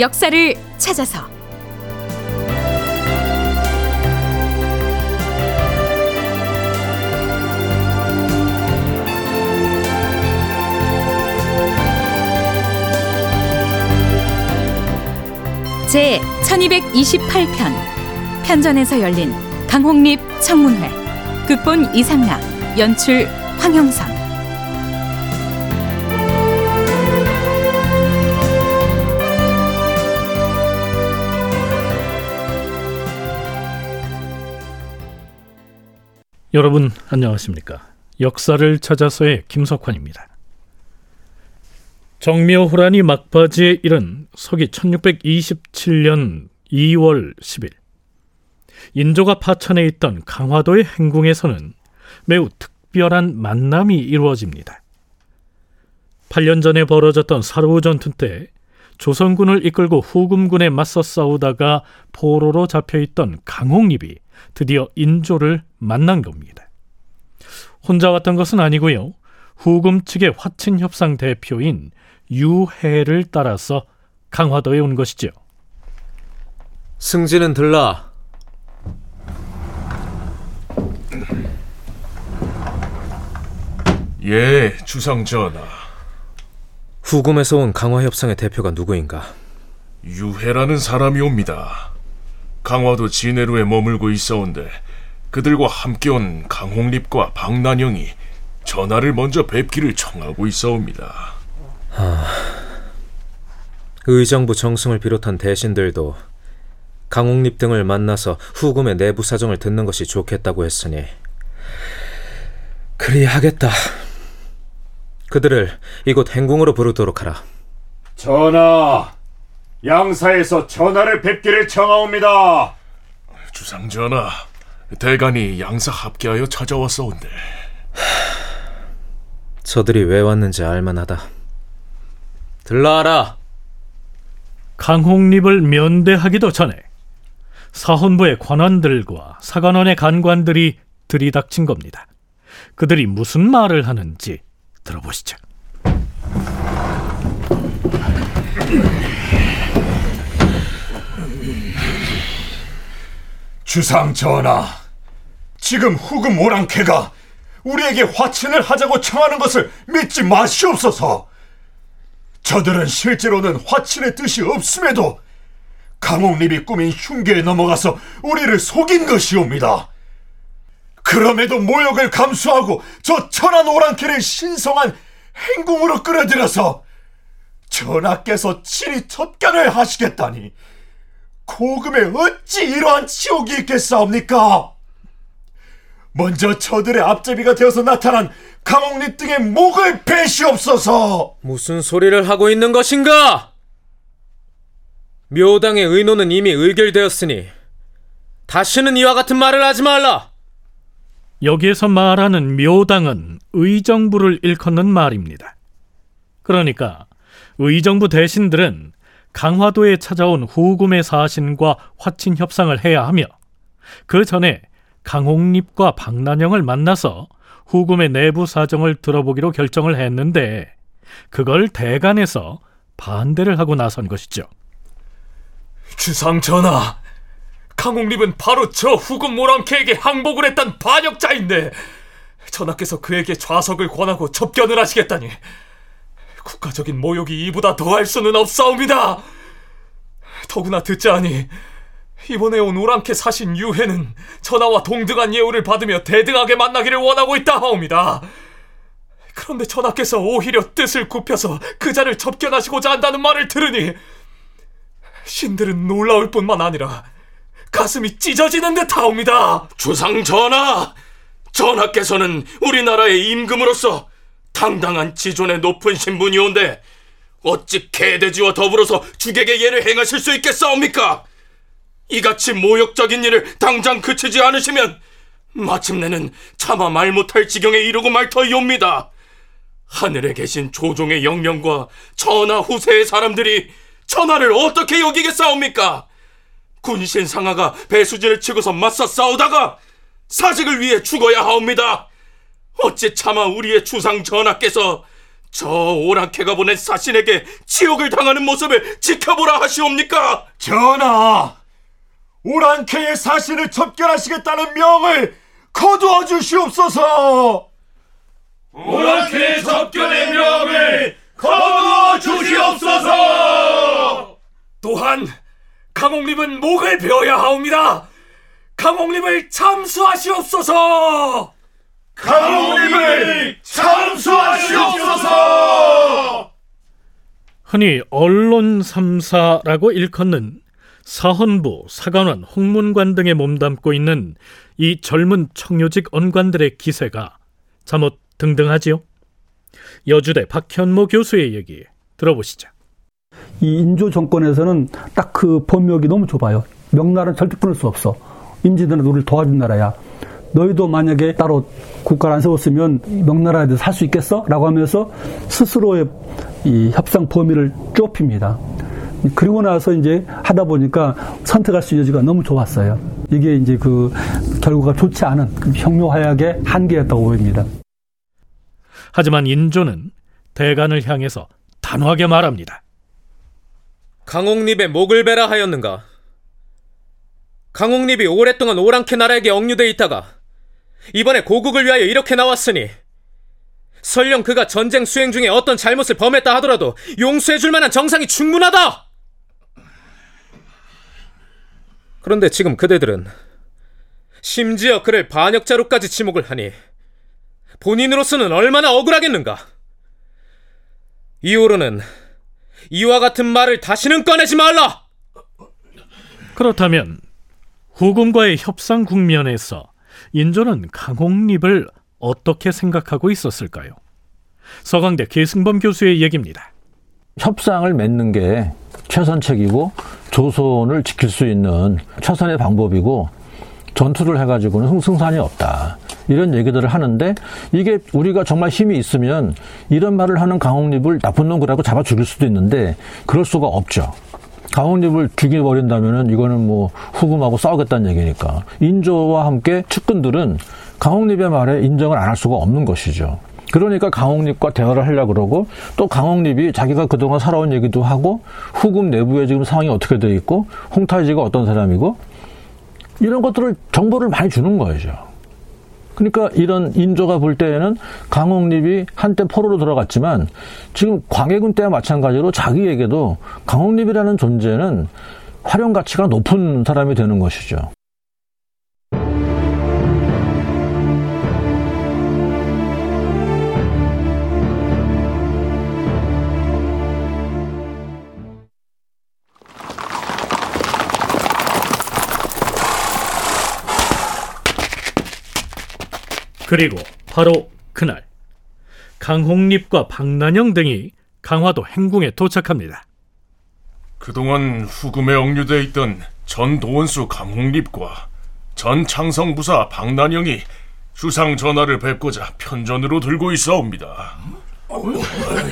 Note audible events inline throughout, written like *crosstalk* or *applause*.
역사를 찾아서. 제 1228편 편전에서 열린 강홍립 청문회 극본 이상락 연출 황영선 여러분 안녕하십니까? 역사를 찾아서의 김석환입니다. 정묘호란이 막바지에 이른 서기 1627년 2월 10일 인조가 파천에 있던 강화도의 행궁에서는 매우 특별한 만남이 이루어집니다. 8년 전에 벌어졌던 사르우 전투 때 조선군을 이끌고 후금군에 맞서 싸우다가 포로로 잡혀있던 강홍립이 드디어 인조를 만난 겁니다. 혼자 왔던 것은 아니고요. 후금 측의 화친 협상 대표인 유해를 따라서 강화도에 온 것이죠. 승진은 들라. 예, 주상 전하. 후금에서 온 강화협상의 대표가 누구인가? 유해라는 사람이 옵니다. 강화도 진해로에 머물고 있어온데 그들과 함께 온 강홍립과 박난영이 전하를 먼저 뵙기를 청하고 있어옵니다. 의정부 정승을 비롯한 대신들도 강홍립 등을 만나서 후금의 내부 사정을 듣는 것이 좋겠다고 했으니 그리하겠다. 그들을 이곳 행궁으로 부르도록 하라. 전하, 양사에서 전하를 뵙기를 청하옵니다. 주상 전하, 대간이 양사 합계하여 찾아왔사온데 저들이 왜 왔는지 알만하다. 들라하라. 강홍립을 면대하기도 전에 사헌부의 관원들과 사관원의 간관들이 들이닥친 겁니다. 그들이 무슨 말을 하는지 들어보시죠. 주상 전하, 지금 후금 오랑캐가 우리에게 화친을 하자고 청하는 것을 믿지 마시옵소서. 저들은 실제로는 화친의 뜻이 없음에도 강옥립이 꾸민 흉계에 넘어가서 우리를 속인 것이옵니다. 그럼에도 모욕을 감수하고 저 천한 오랑캐를 신성한 행궁으로 끌어들여서 전하께서 친히 접견을 하시겠다니 고금에 어찌 이러한 치욕이 있겠사옵니까? 먼저 저들의 앞제비가 되어서 나타난 강옥립 등의 목을 베시옵소서. 무슨 소리를 하고 있는 것인가? 묘당의 의논은 이미 의결되었으니 다시는 이와 같은 말을 하지 말라. 여기에서 말하는 묘당은 의정부를 일컫는 말입니다. 그러니까 의정부 대신들은 강화도에 찾아온 후금의 사신과 화친 협상을 해야 하며 그 전에 강홍립과 박난영을 만나서 후금의 내부 사정을 들어보기로 결정을 했는데 그걸 대간에서 반대를 하고 나선 것이죠. 주상 전하, 강홍립은 바로 저 후금 모랑캐에게 항복을 했던 반역자인데 전하께서 그에게 좌석을 권하고 접견을 하시겠다니 국가적인 모욕이 이보다 더할 수는 없사옵니다. 더구나 듣자하니 이번에 온 오랑캐 사신 유해는 전하와 동등한 예우를 받으며 대등하게 만나기를 원하고 있다 하옵니다. 그런데 전하께서 오히려 뜻을 굽혀서 그 자를 접견하시고자 한다는 말을 들으니 신들은 놀라울 뿐만 아니라 가슴이 찢어지는 듯 하옵니다. 주상 전하, 전하께서는 우리나라의 임금으로서 당당한 지존의 높은 신분이온데 어찌 개돼지와 더불어서 주객의 예를 행하실 수 있겠사옵니까? 이같이 모욕적인 일을 당장 그치지 않으시면 마침내는 차마 말 못할 지경에 이르고 말 터이옵니다. 하늘에 계신 조종의 영령과 전하 후세의 사람들이 전하를 어떻게 여기겠사옵니까? 군신 상하가 배수진을 치고서 맞서 싸우다가 사직을 위해 죽어야 하옵니다. 어찌 차마 우리의 주상 전하께서 저 오랑캐가 보낸 사신에게 지옥을 당하는 모습을 지켜보라 하시옵니까? 전하, 오랑캐의 사신을 접견하시겠다는 명을 거두어 주시옵소서. 오랑캐 접견의 명을 거두어 주시옵소서. 또한 강옥립은 목을 베어야 하옵니다. 강옥립을 참수하시옵소서. 강호님을 참수하시옵소서. 흔히 언론 3사라고 일컫는 사헌부, 사관원, 홍문관 등에 몸담고 있는 이 젊은 청요직 언관들의 기세가 잠옷 등등하지요. 여주대 박현모 교수의 얘기 들어보시죠. 이 인조 정권에서는 딱 그 범역이 너무 좁아요. 명나라는 절대 끊을 수 없어. 임진왜란은 우리를 도와준 나라야. 너희도 만약에 따로 국가를 안 세웠으면 명나라에 대해서 살 수 있겠어? 라고 하면서 스스로의 이 협상 범위를 좁힙니다. 그리고 나서 이제 하다 보니까 선택할 수 있는 여지가 너무 좁았어요. 이게 이제 그 결과가 좋지 않은 그 형묘화약의 한계였다고 보입니다. 하지만 인조는 대간을 향해서 단호하게 말합니다. 강옥립의 목을 베라 하였는가? 강옥립이 오랫동안 오랑캐 나라에게 억류돼 있다가 이번에 고국을 위하여 이렇게 나왔으니 설령 그가 전쟁 수행 중에 어떤 잘못을 범했다 하더라도 용서해 줄 만한 정상이 충분하다! 그런데 지금 그대들은 심지어 그를 반역자로까지 지목을 하니 본인으로서는 얼마나 억울하겠는가? 이후로는 이와 같은 말을 다시는 꺼내지 말라! 그렇다면 후금과의 협상 국면에서 인조는 강홍립을 어떻게 생각하고 있었을까요? 서강대 계승범 교수의 얘기입니다. 협상을 맺는 게 최선책이고 조선을 지킬 수 있는 최선의 방법이고 전투를 해가지고는 흥승산이 없다. 이런 얘기들을 하는데 이게 우리가 정말 힘이 있으면 이런 말을 하는 강홍립을 나쁜 놈이라고 잡아 죽일 수도 있는데 그럴 수가 없죠. 강홍립을 죽여버린다면은 이거는 뭐 후금하고 싸우겠다는 얘기니까 인조와 함께 측근들은 강홍립의 말에 인정을 안 할 수가 없는 것이죠. 그러니까 강홍립과 대화를 하려고 그러고 또 강홍립이 자기가 그동안 살아온 얘기도 하고 후금 내부에 지금 상황이 어떻게 돼 있고 홍타이지가 어떤 사람이고 이런 것들을 정보를 많이 주는 거죠. 그러니까 이런 인조가 볼 때에는 강홍립이 한때 포로로 들어갔지만 지금 광해군 때와 마찬가지로 자기에게도 강홍립이라는 존재는 활용 가치가 높은 사람이 되는 것이죠. 그리고 바로 그날 강홍립과 박난영 등이 강화도 행궁에 도착합니다. 그동안 후금에 억류돼 있던 전 도원수 강홍립과 전 창성부사 박난영이 주상 전하를 뵙고자 편전으로 들고 있어옵니다.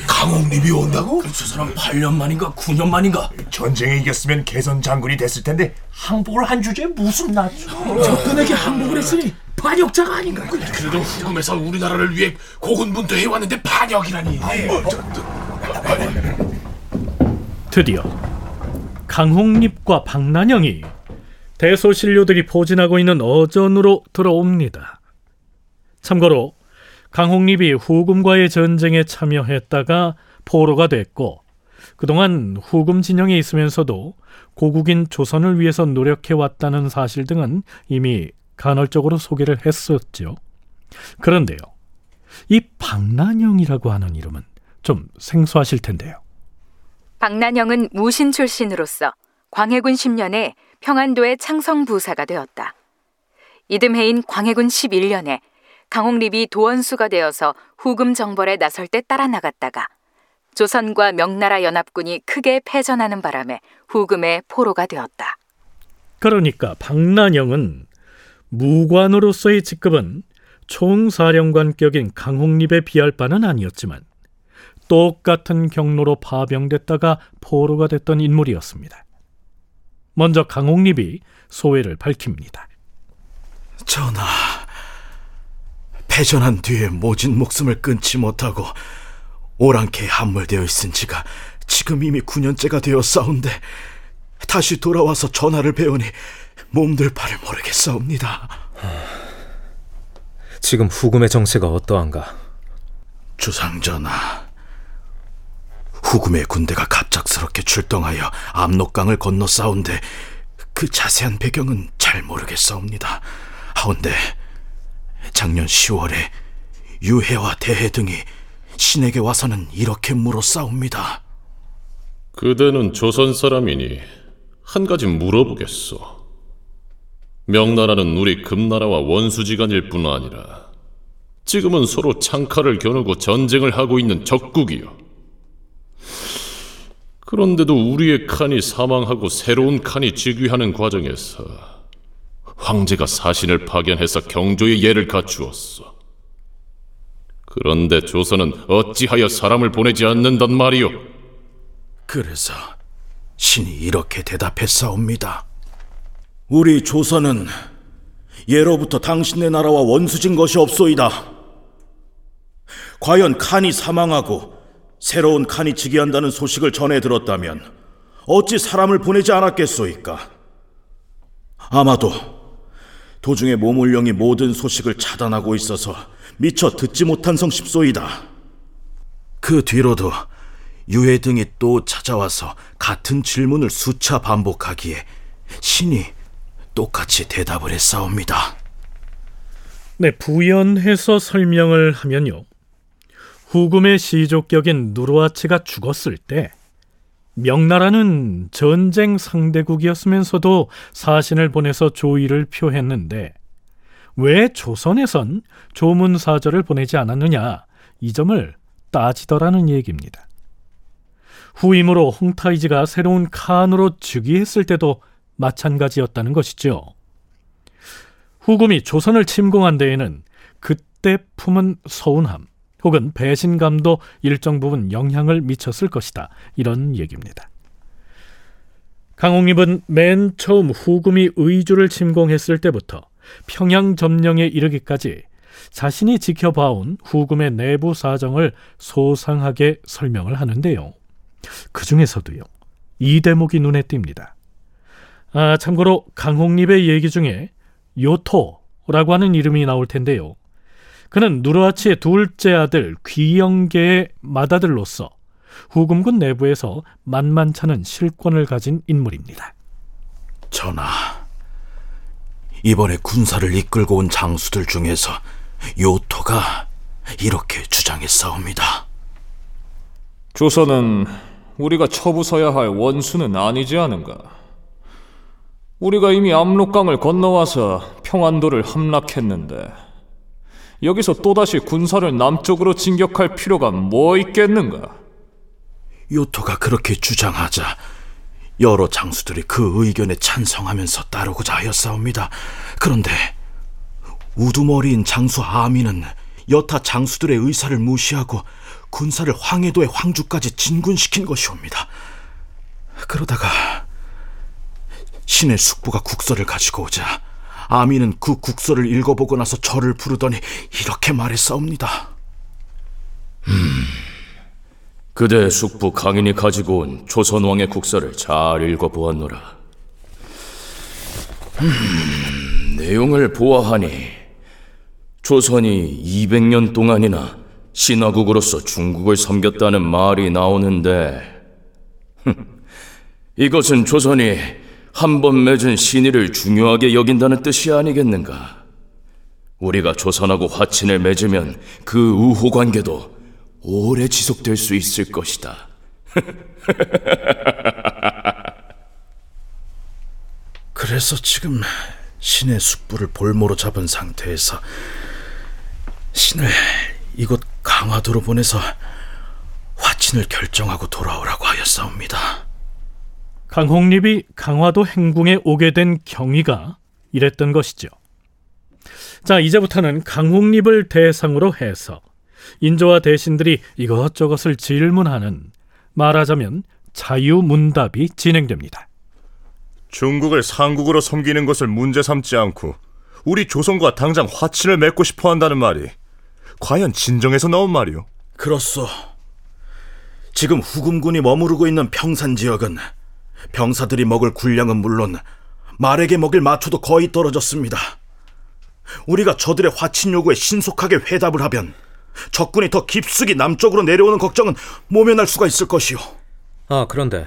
강홍립이 온다고? 저 사람 8년 만인가 9년 만인가? 전쟁에 이겼으면 개선 장군이 됐을 텐데 항복을 한 주제에 무슨 낯죠? 접근에게 항복을 했으니 반역자가 아닌가? 그래도 후금에서 우리나라를 위해 고군분투해 왔는데 반역이라니. 드디어 강홍립과 박난영이 대소신료들이 포진하고 있는 어전으로 들어옵니다. 참고로 강홍립이 후금과의 전쟁에 참여했다가 포로가 됐고 그동안 후금 진영에 있으면서도 고국인 조선을 위해서 노력해 왔다는 사실 등은 이미 간헐적으로 소개를 했었죠. 그런데요. 이 박난영이라고 하는 이름은 좀 생소하실 텐데요. 박난영은 무신 출신으로서 광해군 10년에 평안도의 창성부사가 되었다. 이듬해인 광해군 11년에 강홍립이 도원수가 되어서 후금 정벌에 나설 때 따라 나갔다가 조선과 명나라 연합군이 크게 패전하는 바람에 후금의 포로가 되었다. 그러니까 박난영은 무관으로서의 직급은 총사령관격인 강홍립에 비할 바는 아니었지만 똑같은 경로로 파병됐다가 포로가 됐던 인물이었습니다. 먼저 강홍립이 소회를 밝힙니다. 전하, 패전한 뒤에 모진 목숨을 끊지 못하고 오랑캐에 함몰되어 있은 지가 지금 이미 9년째가 되었사온데 다시 돌아와서 전하를 배우니 몸둘 바를 모르겠사옵니다. 지금 후금의 정세가 어떠한가? 주상전하, 후금의 군대가 갑작스럽게 출동하여 압록강을 건너 싸운데 그 자세한 배경은 잘 모르겠사옵니다. 하운데 작년 10월에 유해와 대해 등이 신에게 와서는 이렇게 물어싸웁니다. 그대는 조선 사람이니 한 가지 물어보겠소. 명나라는 우리 금나라와 원수지간일 뿐 아니라 지금은 서로 창칼을 겨누고 전쟁을 하고 있는 적국이요. 그런데도 우리의 칸이 사망하고 새로운 칸이 즉위하는 과정에서 황제가 사신을 파견해서 경조의 예를 갖추었어. 그런데 조선은 어찌하여 사람을 보내지 않는단 말이오? 그래서 신이 이렇게 대답했사옵니다. 우리 조선은 예로부터 당신네 나라와 원수진 것이 없소이다. 과연 칸이 사망하고 새로운 칸이 즉위한다는 소식을 전해 들었다면 어찌 사람을 보내지 않았겠소이까? 아마도 도중에 모물령이 모든 소식을 차단하고 있어서 미처 듣지 못한 성 싶소이다. 그 뒤로도 유해 등이 또 찾아와서 같은 질문을 수차 반복하기에 신이 똑같이 대답을 했사옵니다. 네, 부연해서 설명을 하면요. 후금의 시족격인 누르하치가 죽었을 때 명나라는 전쟁 상대국이었으면서도 사신을 보내서 조의를 표했는데 왜 조선에선 조문사절을 보내지 않았느냐 이 점을 따지더라는 얘기입니다. 후임으로 홍타이지가 새로운 칸으로 즉위했을 때도 마찬가지였다는 것이죠. 후금이 조선을 침공한 데에는 그때 품은 서운함 혹은 배신감도 일정 부분 영향을 미쳤을 것이다. 이런 얘기입니다. 강홍립은 맨 처음 후금이 의주를 침공했을 때부터 평양 점령에 이르기까지 자신이 지켜봐온 후금의 내부 사정을 소상하게 설명을 하는데요. 그 중에서도요, 이 대목이 눈에 띕니다. 아, 참고로 강홍립의 얘기 중에 요토라고 하는 이름이 나올 텐데요. 그는 누르하치의 둘째 아들 귀영계의 맏아들로서 후금군 내부에서 만만찮은 실권을 가진 인물입니다. 전하, 이번에 군사를 이끌고 온 장수들 중에서 요토가 이렇게 주장했사옵니다. 조선은 우리가 처부서야 할 원수는 아니지 않은가? 우리가 이미 압록강을 건너와서 평안도를 함락했는데 여기서 또다시 군사를 남쪽으로 진격할 필요가 뭐 있겠는가? 요토가 그렇게 주장하자 여러 장수들이 그 의견에 찬성하면서 따르고자 하였사옵니다. 그런데 우두머리인 장수 아미는 여타 장수들의 의사를 무시하고 군사를 황해도의 황주까지 진군시킨 것이옵니다. 그러다가 신의 숙부가 국서를 가지고 오자 아미는 그 국서를 읽어보고 나서 저를 부르더니 이렇게 말했사옵니다. 음, 그대 숙부 강인이 가지고 온 조선 왕의 국서를 잘 읽어보았노라. 음, 내용을 보아하니 조선이 200년 동안이나 신화국으로서 중국을 섬겼다는 말이 나오는데 *laughs* 이것은 조선이 한 번 맺은 신의를 중요하게 여긴다는 뜻이 아니겠는가? 우리가 조선하고 화친을 맺으면 그 우호 관계도 오래 지속될 수 있을 것이다. *laughs* 그래서 지금 신의 숙부를 볼모로 잡은 상태에서 신을 이곳 강화도로 보내서 화친을 결정하고 돌아오라고 하였사옵니다. 강홍립이 강화도 행궁에 오게 된 경위가 이랬던 것이죠. 자, 이제부터는 강홍립을 대상으로 해서 인조와 대신들이 이것저것을 질문하는 말하자면 자유문답이 진행됩니다. 중국을 상국으로 섬기는 것을 문제 삼지 않고 우리 조선과 당장 화친을 맺고 싶어 한다는 말이 과연 진정에서 나온 말이오? 그렇소. 지금 후금군이 머무르고 있는 평산 지역은 병사들이 먹을 군량은 물론 말에게 먹일 마초도 거의 떨어졌습니다. 우리가 저들의 화친 요구에 신속하게 회답을 하면 적군이 더 깊숙이 남쪽으로 내려오는 걱정은 모면할 수가 있을 것이오. 아, 그런데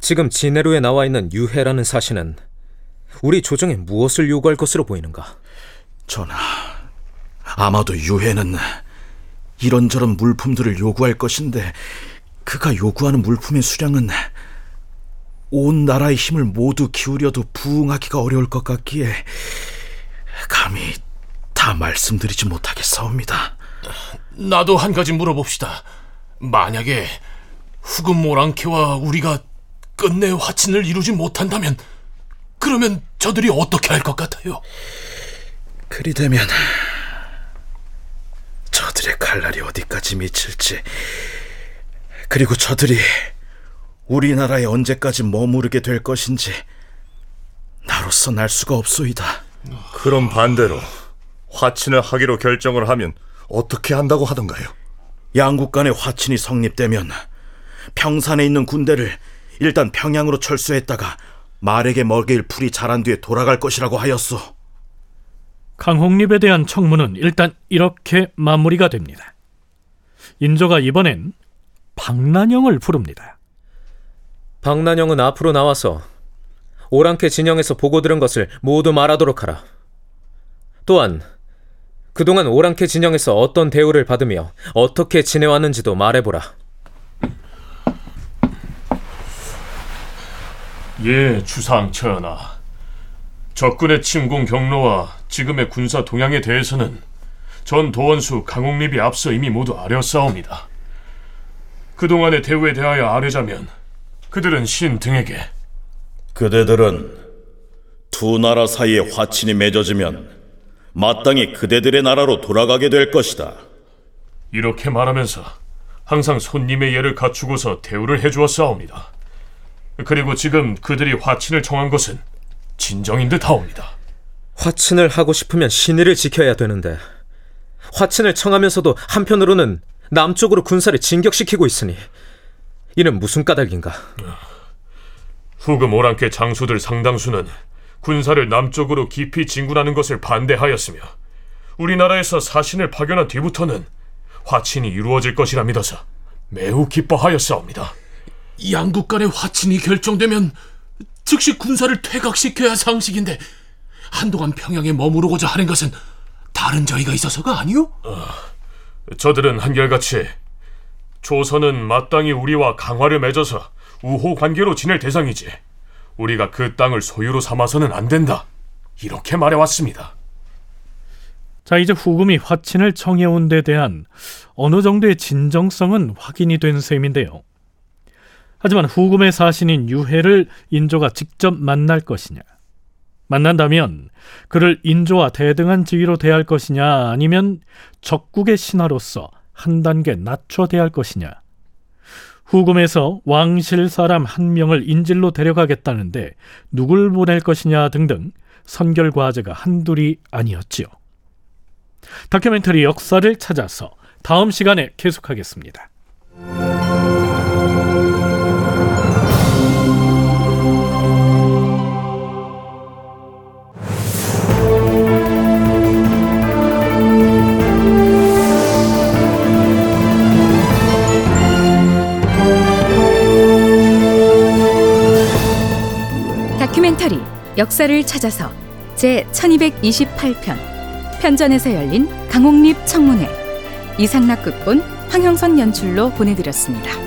지금 진해로에 나와 있는 유해라는 사신은 우리 조정에 무엇을 요구할 것으로 보이는가? 전하, 아마도 유해는 이런저런 물품들을 요구할 것인데 그가 요구하는 물품의 수량은 온 나라의 힘을 모두 기울여도 부응하기가 어려울 것 같기에 감히 다 말씀드리지 못하겠사옵니다. 나도 한 가지 물어봅시다. 만약에 후금 모랑캐와 우리가 끝내 화친을 이루지 못한다면 그러면 저들이 어떻게 할 것 같아요? 그리 되면 저들의 칼날이 어디까지 미칠지 그리고 저들이 우리나라에 언제까지 머무르게 될 것인지 나로서 날 수가 없소이다. 그럼 반대로 화친을 하기로 결정을 하면 어떻게 한다고 하던가요? 양국 간의 화친이 성립되면 평산에 있는 군대를 일단 평양으로 철수했다가 말에게 먹일 풀이 자란 뒤에 돌아갈 것이라고 하였소. 강홍립에 대한 청문은 일단 이렇게 마무리가 됩니다. 인조가 이번엔 박난영을 부릅니다. 박난영은 앞으로 나와서 오랑캐 진영에서 보고 들은 것을 모두 말하도록 하라. 또한 그동안 오랑캐 진영에서 어떤 대우를 받으며 어떻게 지내왔는지도 말해보라. 예, 주상 전하. 적군의 침공 경로와 지금의 군사 동향에 대해서는 전 도원수 강홍립이 앞서 이미 모두 아뢰었사옵니다. 그동안의 대우에 대하여 아뢰자면 그들은 신 등에게 그대들은 두 나라 사이에 화친이 맺어지면 마땅히 그대들의 나라로 돌아가게 될 것이다. 이렇게 말하면서 항상 손님의 예를 갖추고서 대우를 해주었사옵니다. 그리고 지금 그들이 화친을 청한 것은 진정인 듯하옵니다. 화친을 하고 싶으면 신의를 지켜야 되는데 화친을 청하면서도 한편으로는 남쪽으로 군사를 진격시키고 있으니 이는 무슨 까닭인가? 후금 오랑캐 장수들 상당수는 군사를 남쪽으로 깊이 진군하는 것을 반대하였으며 우리나라에서 사신을 파견한 뒤부터는 화친이 이루어질 것이라 믿어서 매우 기뻐하였사옵니다. 양국 간의 화친이 결정되면 즉시 군사를 퇴각시켜야 상식인데 한동안 평양에 머무르고자 하는 것은 다른 저희가 있어서가 아니오? 어, 저들은 한결같이 조선은 마땅히 우리와 강화를 맺어서 우호 관계로 지낼 대상이지 우리가 그 땅을 소유로 삼아서는 안 된다 이렇게 말해왔습니다. 자 이제 후금이 화친을 청해온 데 대한 어느 정도의 진정성은 확인이 된 셈인데요. 하지만 후금의 사신인 유해를 인조가 직접 만날 것이냐 만난다면 그를 인조와 대등한 지위로 대할 것이냐 아니면 적국의 신하로서 한 단계 낮춰 대할 것이냐 후금에서 왕실 사람 한 명을 인질로 데려가겠다는데 누굴 보낼 것이냐 등등 선결 과제가 한둘이 아니었지요. 다큐멘터리 역사를 찾아서 다음 시간에 계속하겠습니다. 역사를 찾아서 제 1228편 편전에서 열린 강옥립 청문회 이상락 극본 황형선 연출로 보내드렸습니다.